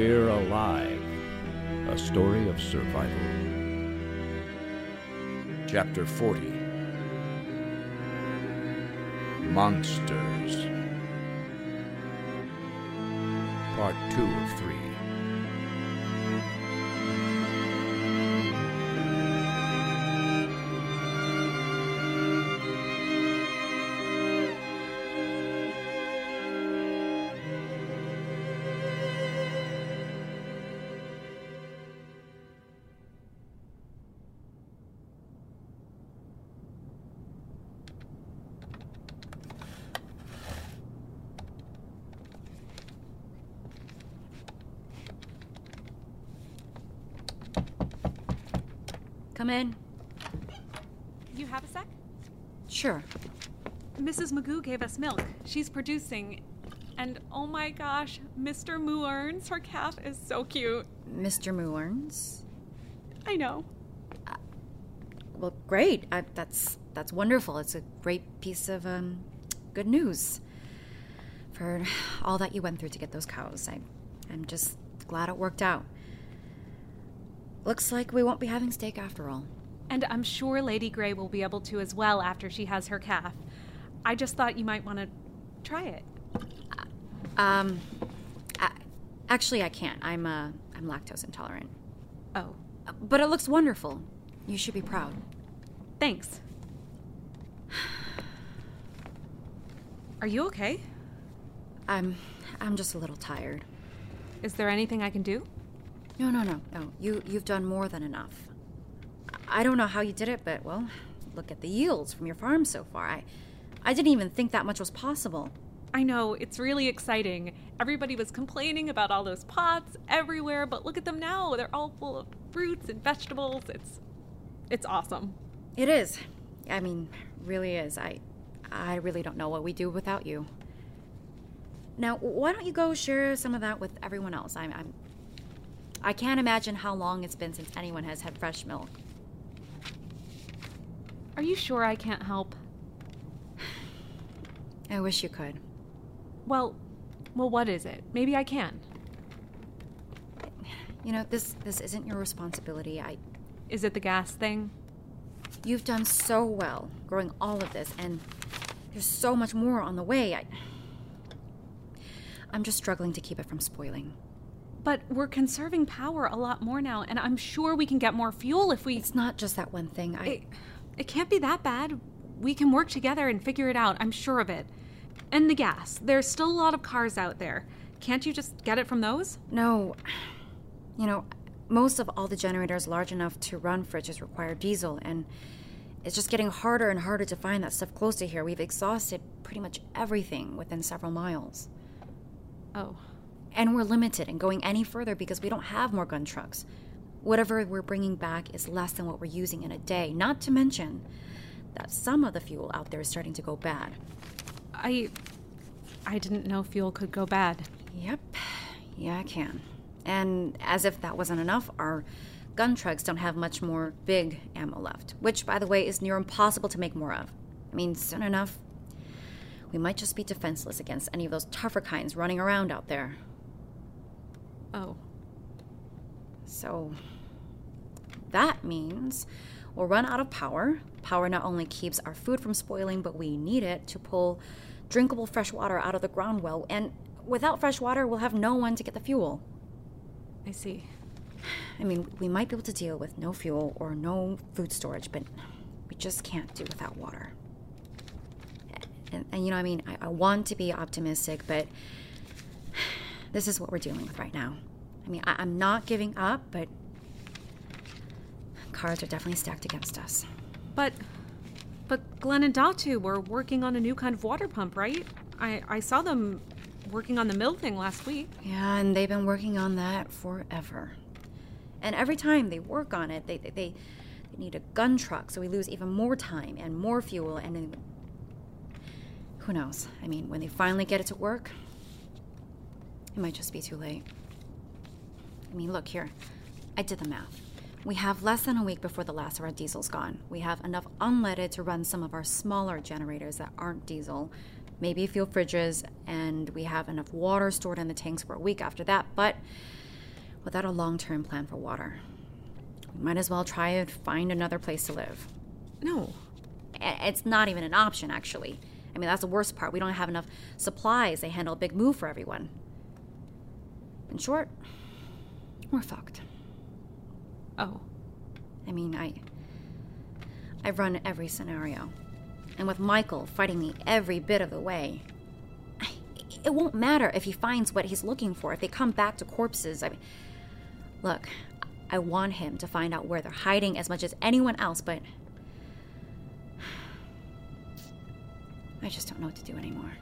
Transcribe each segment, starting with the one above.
We're Alive, a story of survival. Chapter 40 Monsters. Part 2 of 3. Come in. You have a sec? Sure. Mrs. Magoo gave us milk. She's producing. And oh my gosh, Mr. Moo Earns, her calf is so cute. Mr. Moorns. I know. Well, great. I, that's that's wonderful. It's a great piece of um, good news for all that you went through to get those cows. I, I'm just glad it worked out. Looks like we won't be having steak after all. And I'm sure Lady Grey will be able to as well after she has her calf. I just thought you might want to try it. Um, I, actually, I can't. I'm uh, I'm lactose intolerant. Oh, But it looks wonderful. You should be proud. thanks. Are you okay? I'm I'm just a little tired. Is there anything I can do? No, no, no, no. You you've done more than enough. I don't know how you did it, but well, look at the yields from your farm so far. I I didn't even think that much was possible. I know, it's really exciting. Everybody was complaining about all those pots everywhere, but look at them now. They're all full of fruits and vegetables. It's it's awesome. It is. I mean, really is. I I really don't know what we do without you. Now, why don't you go share some of that with everyone else? I'm, I'm I can't imagine how long it's been since anyone has had fresh milk. Are you sure I can't help? I wish you could. Well, well what is it? Maybe I can. You know, this this isn't your responsibility. I Is it the gas thing? You've done so well growing all of this, and there's so much more on the way. I, I'm just struggling to keep it from spoiling. But we're conserving power a lot more now, and I'm sure we can get more fuel if we. It's not just that one thing. I, It, it can't be that bad. We can work together and figure it out. I'm sure of it. And the gas. There's still a lot of cars out there. Can't you just get it from those? no, you know, most of all the generators large enough to run fridges require diesel, and it's just getting harder and harder to find that stuff close to here. We've exhausted pretty much everything within several miles. Oh. And we're limited in going any further because we don't have more gun trucks. Whatever we're bringing back is less than what we're using in a day, not to mention that some of the fuel out there is starting to go bad. I. I didn't know fuel could go bad. Yep, yeah, I can. And as if that wasn't enough, our gun trucks don't have much more big ammo left, which, by the way, is near impossible to make more of. I mean, soon enough, we might just be defenseless against any of those tougher kinds running around out there. Oh. So that means we'll run out of power. Power not only keeps our food from spoiling, but we need it to pull drinkable fresh water out of the ground well. And without fresh water, we'll have no one to get the fuel. I see. I mean, we might be able to deal with no fuel or no food storage, but we just can't do without water. And, and you know, I mean, I, I want to be optimistic, but this is what we're dealing with right now. I mean, I, I'm not giving up, but cards are definitely stacked against us. But, but Glenn and Datu were working on a new kind of water pump, right? I, I saw them working on the mill thing last week. Yeah, and they've been working on that forever. And every time they work on it, they, they, they need a gun truck, so we lose even more time and more fuel, and then, who knows? I mean, when they finally get it to work, might just be too late. I mean, look here. I did the math. We have less than a week before the last of our diesel's gone. We have enough unleaded to run some of our smaller generators that aren't diesel, maybe a few fridges, and we have enough water stored in the tanks for a week after that, but without a long term plan for water. We might as well try and find another place to live. No. It's not even an option, actually. I mean, that's the worst part. We don't have enough supplies. They handle a big move for everyone. In short, we're fucked. Oh. I mean, I. I've run every scenario. And with Michael fighting me every bit of the way, I- it won't matter if he finds what he's looking for, if they come back to corpses. I mean, look, I want him to find out where they're hiding as much as anyone else, but. I just don't know what to do anymore.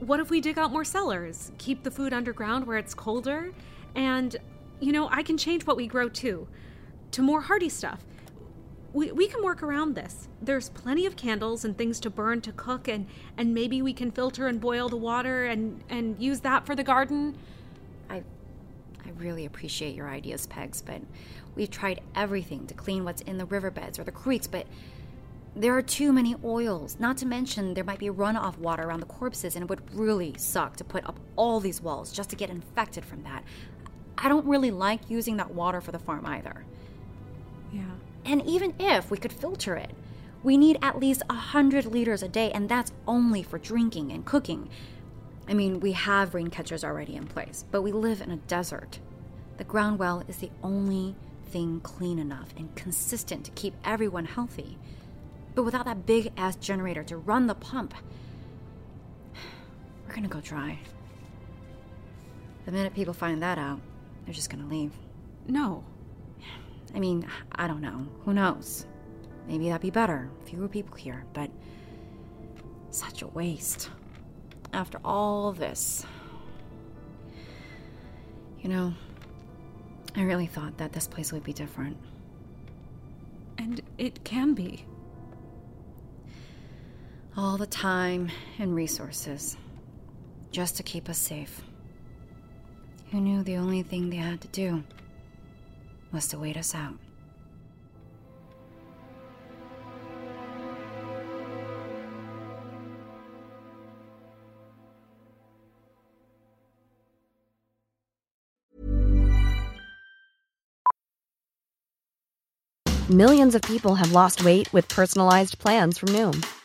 What if we dig out more cellars, keep the food underground where it's colder, and, you know, I can change what we grow too, to more hardy stuff. We, we can work around this. There's plenty of candles and things to burn to cook, and, and maybe we can filter and boil the water and, and use that for the garden. I I really appreciate your ideas, Pegs, but we've tried everything to clean what's in the riverbeds or the creeks, but there are too many oils. Not to mention there might be runoff water around the corpses, and it would really suck to put up all these walls just to get infected from that. I don't really like using that water for the farm either. Yeah. And even if we could filter it, we need at least a hundred liters a day, and that's only for drinking and cooking. I mean, we have rain catchers already in place, but we live in a desert. The ground well is the only thing clean enough and consistent to keep everyone healthy. But without that big ass generator to run the pump, we're gonna go dry. The minute people find that out, they're just gonna leave. No. I mean, I don't know. Who knows? Maybe that'd be better. Fewer people here, but such a waste. After all this. You know, I really thought that this place would be different. And it can be. All the time and resources just to keep us safe. Who knew the only thing they had to do was to wait us out? Millions of people have lost weight with personalized plans from Noom,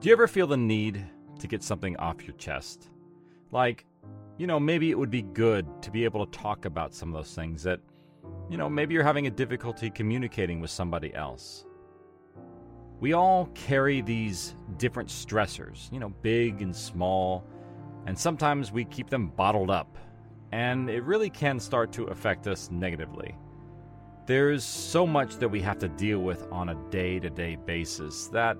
Do you ever feel the need to get something off your chest? Like, you know, maybe it would be good to be able to talk about some of those things that, you know, maybe you're having a difficulty communicating with somebody else. We all carry these different stressors, you know, big and small, and sometimes we keep them bottled up, and it really can start to affect us negatively. There's so much that we have to deal with on a day-to-day basis that,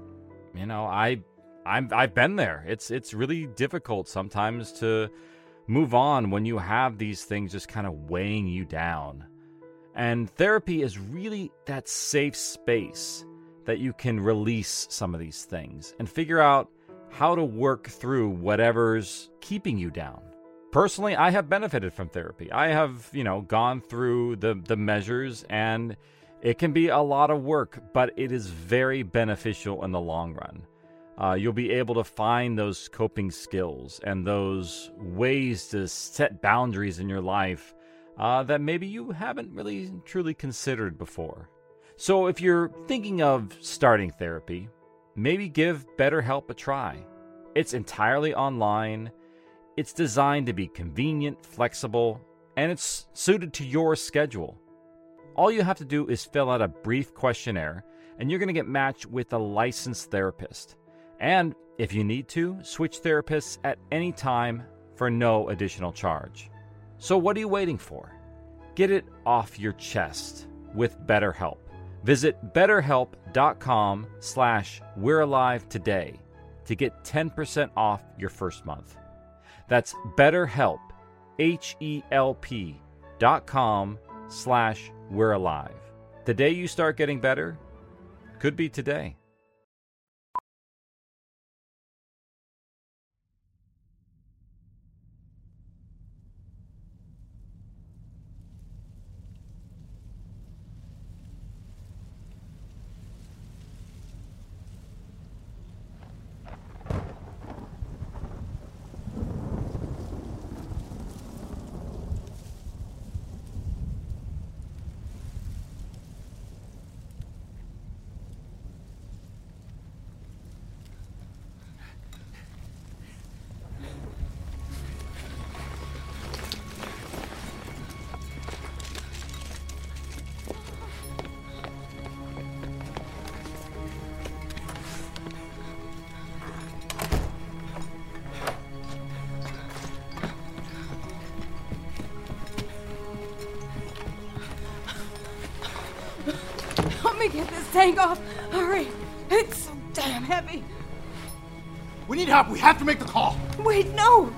you know, I, I'm, I've been there. It's it's really difficult sometimes to move on when you have these things just kind of weighing you down. And therapy is really that safe space that you can release some of these things and figure out how to work through whatever's keeping you down. Personally, I have benefited from therapy. I have, you know, gone through the the measures and it can be a lot of work, but it is very beneficial in the long run. Uh, you'll be able to find those coping skills and those ways to set boundaries in your life uh, that maybe you haven't really truly considered before. So, if you're thinking of starting therapy, maybe give BetterHelp a try. It's entirely online, it's designed to be convenient, flexible, and it's suited to your schedule. All you have to do is fill out a brief questionnaire, and you're going to get matched with a licensed therapist. And if you need to, switch therapists at any time for no additional charge. So, what are you waiting for? Get it off your chest with BetterHelp. Visit betterhelp.com slash we're alive today to get 10% off your first month. That's betterhelp, H-E-L-P dot com slash we're alive. The day you start getting better could be today. Get this tank off. Hurry. It's so damn heavy. We need help. We have to make the call. Wait, no.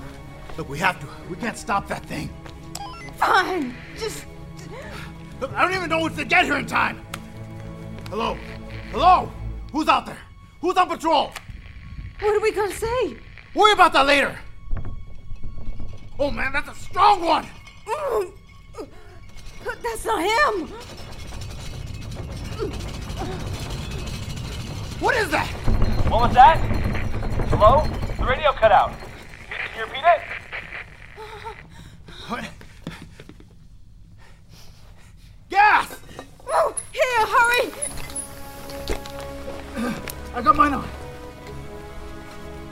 Look, we have to. We can't stop that thing. Fine. Just. Look, I don't even know if to get here in time. Hello? Hello? Who's out there? Who's on patrol? What are we gonna say? Worry about that later. Oh man, that's a strong one. Mm. That's not him. What is that? What was that? Hello? The radio cut out. Can you repeat it? What? Gas! Oh, here, hurry! I got mine on.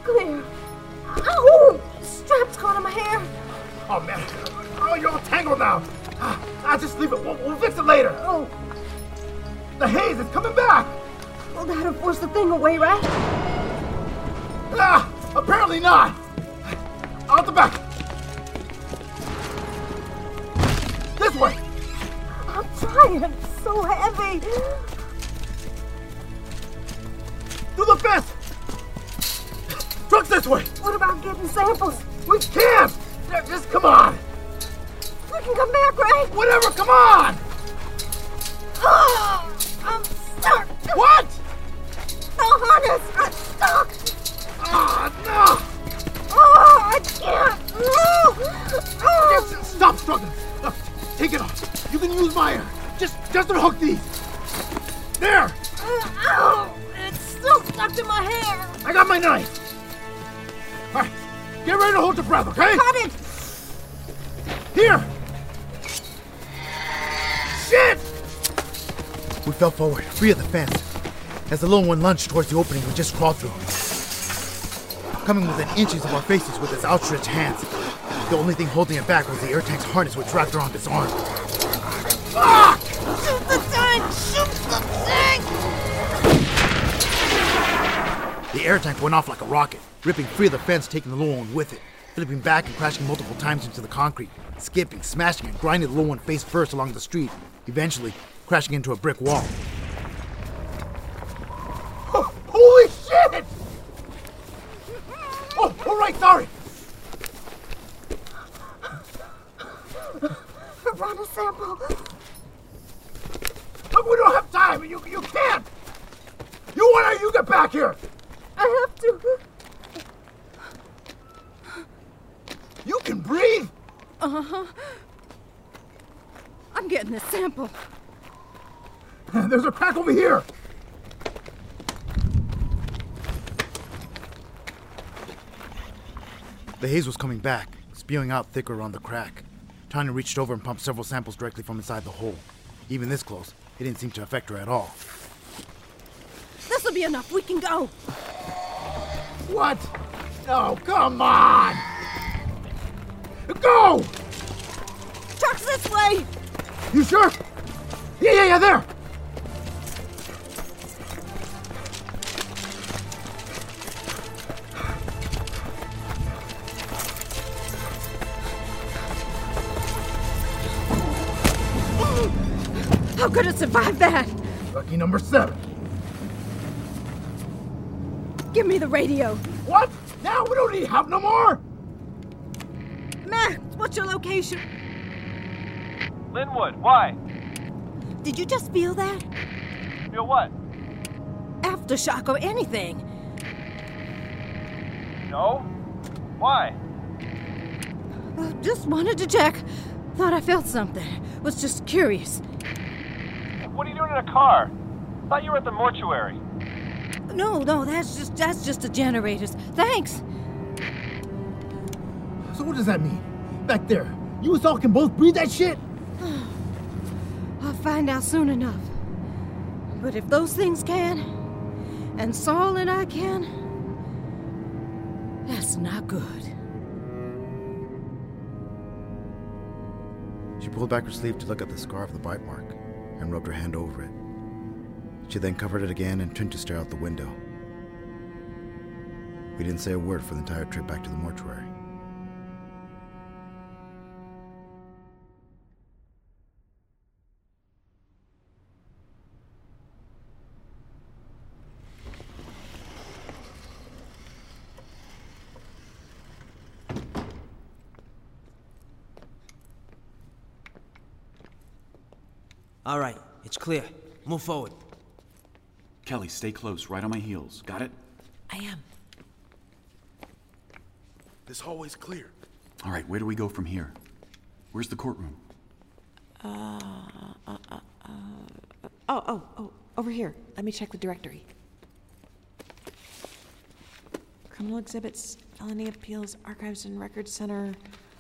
Clear. Ow! Straps caught in my hair. Oh man. Oh, you're all tangled now. Ah, ah, just leave it. We'll, we'll fix it later. Oh, The haze is coming back. well, that'll force the thing away, right? Ah, apparently not. Out the back. This way. I'm trying. It's so heavy. Through the fence. Truck's this way. What about getting samples? We can't. Just come on. We can come back, right? Whatever. Come on. Stop struggling. Look, take it off. You can use my air. Just, just unhook these. There. Ow! It's still stuck to my hair. I got my knife. All right. Get ready to hold your breath, okay? Cut it. Here. Shit! We fell forward, free of the fence. As the little one lunged towards the opening we just crawled through. Coming within inches of our faces with its outstretched hands. The only thing holding it back was the air tank's harness which wrapped around its arm. Fuck! Shoot the tank. Shoot the tank. The air tank went off like a rocket, ripping free of the fence, taking the little one with it. flipping back and crashing multiple times into the concrete, skipping, smashing, and grinding the little one face first along the street, eventually crashing into a brick wall. Oh, holy shit! Oh, all right, sorry. Piranha sample. Look, we don't have time. You, you can't. You want to? You get back here. I have to. You can breathe. Uh huh. I'm getting the sample. There's a crack over here. The haze was coming back, spewing out thicker around the crack. Tanya reached over and pumped several samples directly from inside the hole. Even this close, it didn't seem to affect her at all. This'll be enough. We can go. What? Oh, come on! Go! Truck's this way. You sure? Yeah, yeah, yeah, there! How could it survive that? Lucky number seven. Give me the radio. What? Now we don't need help no more? Max, what's your location? Linwood, why? Did you just feel that? Feel what? Aftershock or anything? No? Why? Uh, just wanted to check. Thought I felt something. Was just curious. What are you doing in a car? Thought you were at the mortuary. No, no, that's just that's just the generators. Thanks. So what does that mean? Back there, you and all can both breathe that shit? I'll find out soon enough. But if those things can, and Saul and I can, that's not good. She pulled back her sleeve to look at the scar of the bite mark and rubbed her hand over it. She then covered it again and turned to stare out the window. We didn't say a word for the entire trip back to the mortuary. All right, it's clear. Move forward. Kelly, stay close, right on my heels. Got it? I am. This hallway's clear. All right, where do we go from here? Where's the courtroom? Uh, uh, uh, uh, oh, oh, oh, over here. Let me check the directory. Criminal exhibits, felony appeals, archives and records center.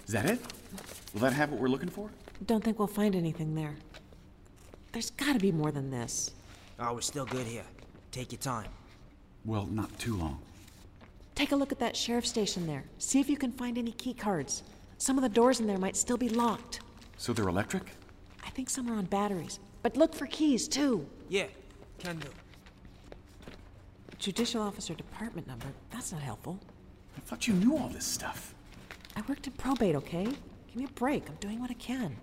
Is that it? Will that have what we're looking for? Don't think we'll find anything there. There's gotta be more than this. Oh, we're still good here. Take your time. Well, not too long. Take a look at that sheriff station there. See if you can find any key cards. Some of the doors in there might still be locked. So they're electric? I think some are on batteries. But look for keys, too. Yeah, can do. Judicial officer department number. That's not helpful. I thought you knew all this stuff. I worked in probate, okay? Give me a break. I'm doing what I can.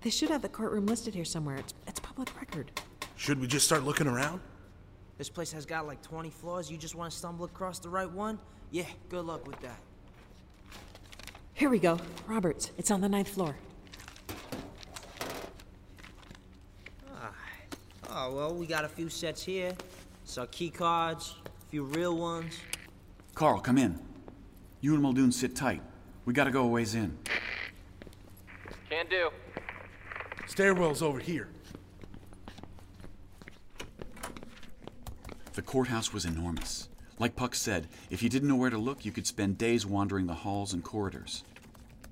They should have the courtroom listed here somewhere. It's, it's public record. Should we just start looking around? This place has got like 20 floors. You just want to stumble across the right one? Yeah, good luck with that. Here we go. Roberts. It's on the ninth floor. Ah. Oh, well, we got a few sets here. Some key cards, a few real ones. Carl, come in. You and Muldoon sit tight. We gotta go a ways in. Can do. Stairwell's over here. The courthouse was enormous. Like Puck said, if you didn't know where to look, you could spend days wandering the halls and corridors.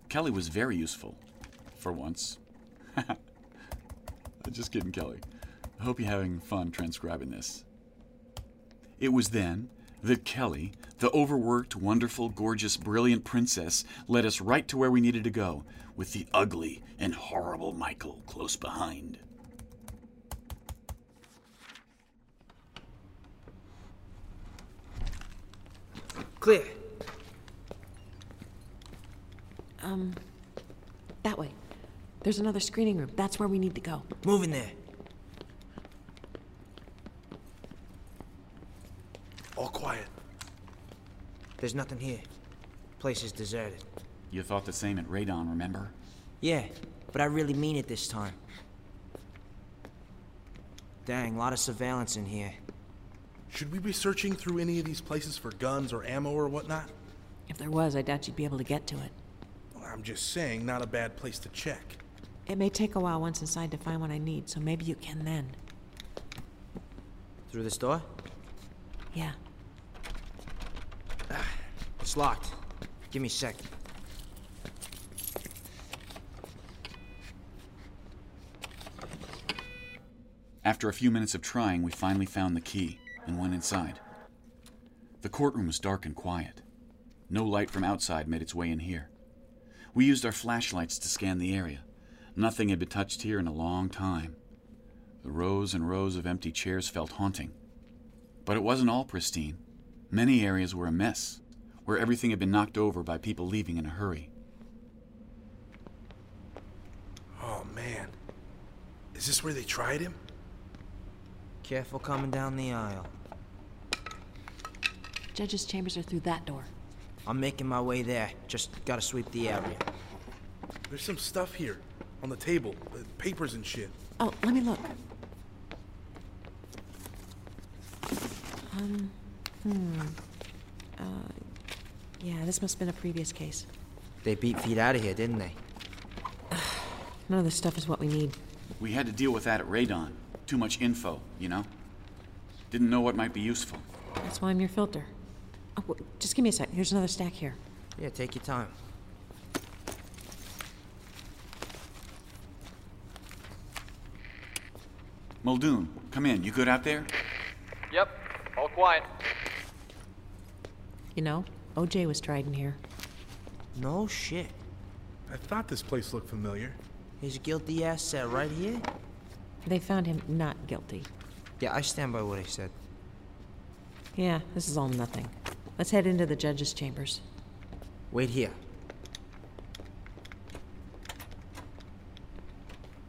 Kelly was very useful. For once. Just kidding, Kelly. I hope you're having fun transcribing this. It was then that Kelly, the overworked, wonderful, gorgeous, brilliant princess, led us right to where we needed to go, with the ugly and horrible Michael close behind. Clear. Um, that way. There's another screening room. That's where we need to go. Move in there. All quiet. There's nothing here. Place is deserted. You thought the same at Radon, remember? Yeah, but I really mean it this time. Dang, a lot of surveillance in here. Should we be searching through any of these places for guns or ammo or whatnot? If there was, I doubt you'd be able to get to it. Well, I'm just saying, not a bad place to check. It may take a while once inside to find what I need, so maybe you can then. Through this door? Yeah. Ah, it's locked. Give me a second. After a few minutes of trying, we finally found the key and went inside. The courtroom was dark and quiet. No light from outside made its way in here. We used our flashlights to scan the area. Nothing had been touched here in a long time. The rows and rows of empty chairs felt haunting. But it wasn't all pristine. Many areas were a mess, where everything had been knocked over by people leaving in a hurry. Oh, man. Is this where they tried him? Careful coming down the aisle. Judge's chambers are through that door. I'm making my way there. Just gotta sweep the area. There's some stuff here on the table, uh, papers and shit. Oh, let me look. Um, hmm. Uh, yeah, this must have been a previous case. They beat feet out of here, didn't they? None of this stuff is what we need. We had to deal with that at Radon. Too much info, you know? Didn't know what might be useful. That's why I'm your filter. Oh, w- just give me a sec. Here's another stack here. Yeah, take your time. Muldoon, come in. You good out there? Yep, all quiet. You know, OJ was tried in here. No shit. I thought this place looked familiar. His guilty ass sat right here? They found him not guilty. Yeah, I stand by what I said. Yeah, this is all nothing. Let's head into the judge's chambers. Wait here.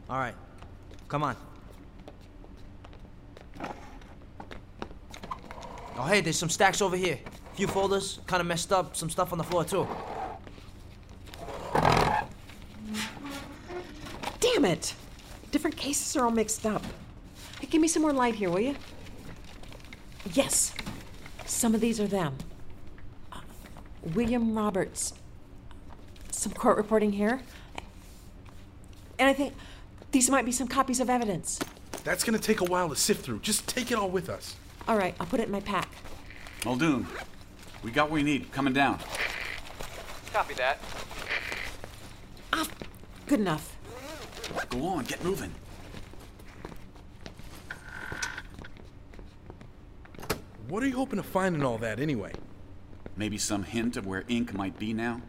All right, come on. Oh, hey, there's some stacks over here. A Few folders, kind of messed up. Some stuff on the floor too. Damn it! Different cases are all mixed up. Hey, give me some more light here, will you? Yes. Some of these are them. Uh, William Roberts. Some court reporting here. And I think these might be some copies of evidence. That's gonna take a while to sift through. Just take it all with us. All right, I'll put it in my pack. Muldoon, we got what we need. Coming down. Copy that. Ah, good enough. Go on, get moving. What are you hoping to find in all that anyway? Maybe some hint of where Ink might be now?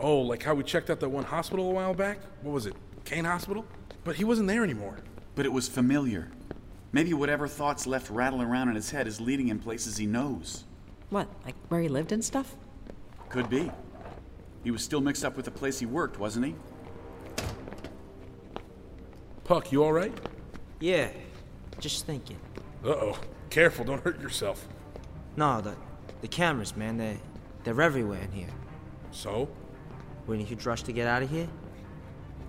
Oh, like how we checked out that one hospital a while back? What was it? Kane Hospital? But he wasn't there anymore. But it was familiar. Maybe whatever thoughts left rattling around in his head is leading him places he knows. What, like where he lived and stuff? Could be. He was still mixed up with the place he worked, wasn't he? Puck, you alright? Yeah, just thinking. Uh oh. Careful, don't hurt yourself. No, the the cameras, man, they they're everywhere in here. So? We need to rush to get out of here.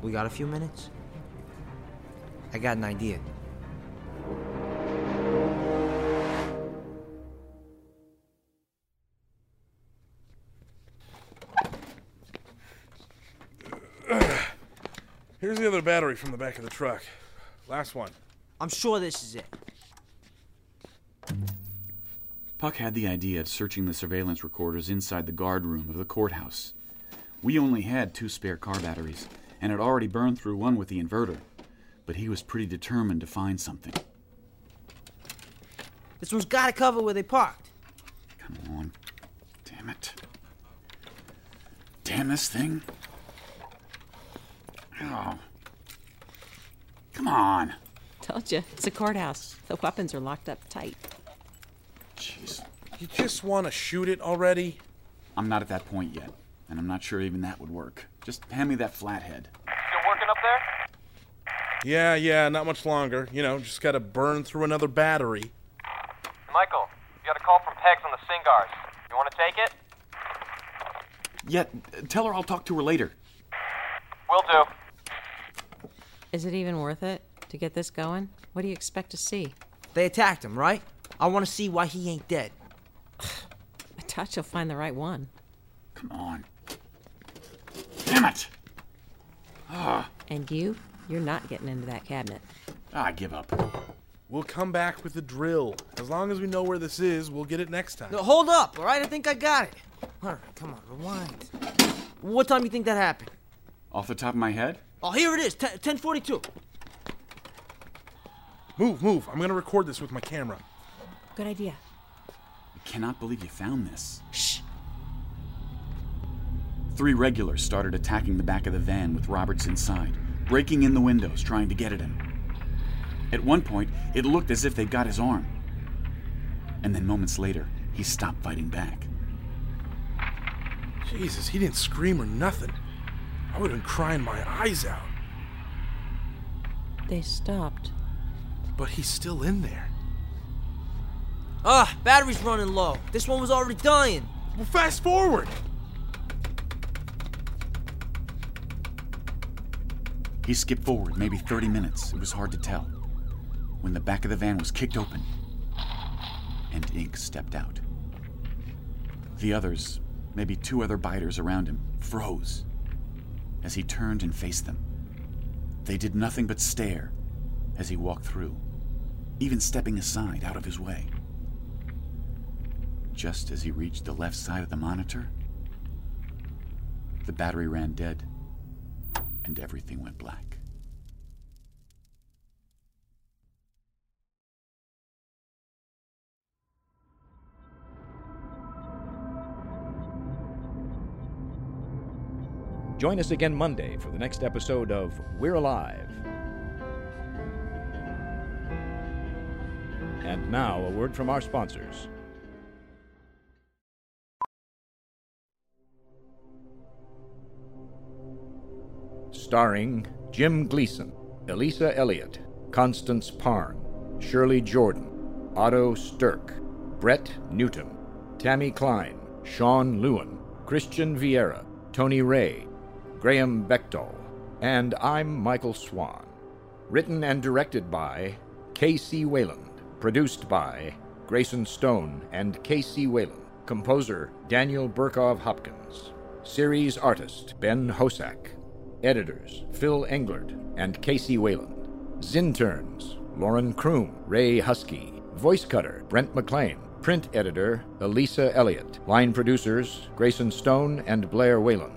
We got a few minutes. I got an idea. Here's the other battery from the back of the truck. Last one. I'm sure this is it. Puck had the idea of searching the surveillance recorders inside the guard room of the courthouse. We only had two spare car batteries, and had already burned through one with the inverter. But he was pretty determined to find something. This one's gotta cover where they parked. Come on. Damn it. Damn this thing. Oh. Come on. Told you, it's a courthouse. The weapons are locked up tight. Jeez. You just want to shoot it already? I'm not at that point yet. and I'm not sure even that would work. Just hand me that flathead. Still working up there? Yeah, yeah, not much longer. You know, just gotta burn through another battery. Michael, you got a call from Pegs on the SINCGARS. You want to take it? Yeah, tell her I'll talk to her later. Will do. Is it even worth it to get this going? What do you expect to see? They attacked him, right? I want to see why he ain't dead. I doubt you'll find the right one. Come on. Damn it! Ah, And you? You're not getting into that cabinet. I give up. We'll come back with the drill. As long as we know where this is, we'll get it next time. No, hold up, all right? I think I got it. All right, come on, rewind. What time do you think that happened? Off the top of my head? Oh, here it is, 10, 1042. Move, move. I'm gonna record this with my camera. Good idea. I cannot believe you found this. Shh. Three regulars started attacking the back of the van with Roberts inside, breaking in the windows, trying to get at him. At one point, it looked as if they'd got his arm. And then moments later, he stopped fighting back. Jesus, he didn't scream or nothing. I would have been crying my eyes out. They stopped. But he's still in there. Ah, battery's running low. This one was already dying. Well, fast forward. He skipped forward maybe 30 minutes. It was hard to tell. When the back of the van was kicked open and Ink stepped out. The others, maybe two other biters around him, froze as he turned and faced them. They did nothing but stare as he walked through, even stepping aside out of his way. Just as he reached the left side of the monitor, the battery ran dead and everything went black. Join us again Monday for the next episode of We're Alive. And now, a word from our sponsors. Starring Jim Gleason, Elisa Elliott, Constance Parn, Shirley Jordan, Otto Stirk, Brett Newton, Tammy Klein, Sean Lewin, Christian Vieira, Tony Ray, Graham Bechtel, and I'm Michael Swan. Written and directed by K.C. Wayland. Produced by Grayson Stone and K.C. Wayland. Composer Daniel Burkov Hopkins. Series artist Ben Hosack. Editors Phil Englert and Casey Wayland. Zinterns Lauren Kroom, Ray Husky. Voice cutter Brent McLean. Print editor Elisa Elliott. Line producers Grayson Stone and Blair Whalen.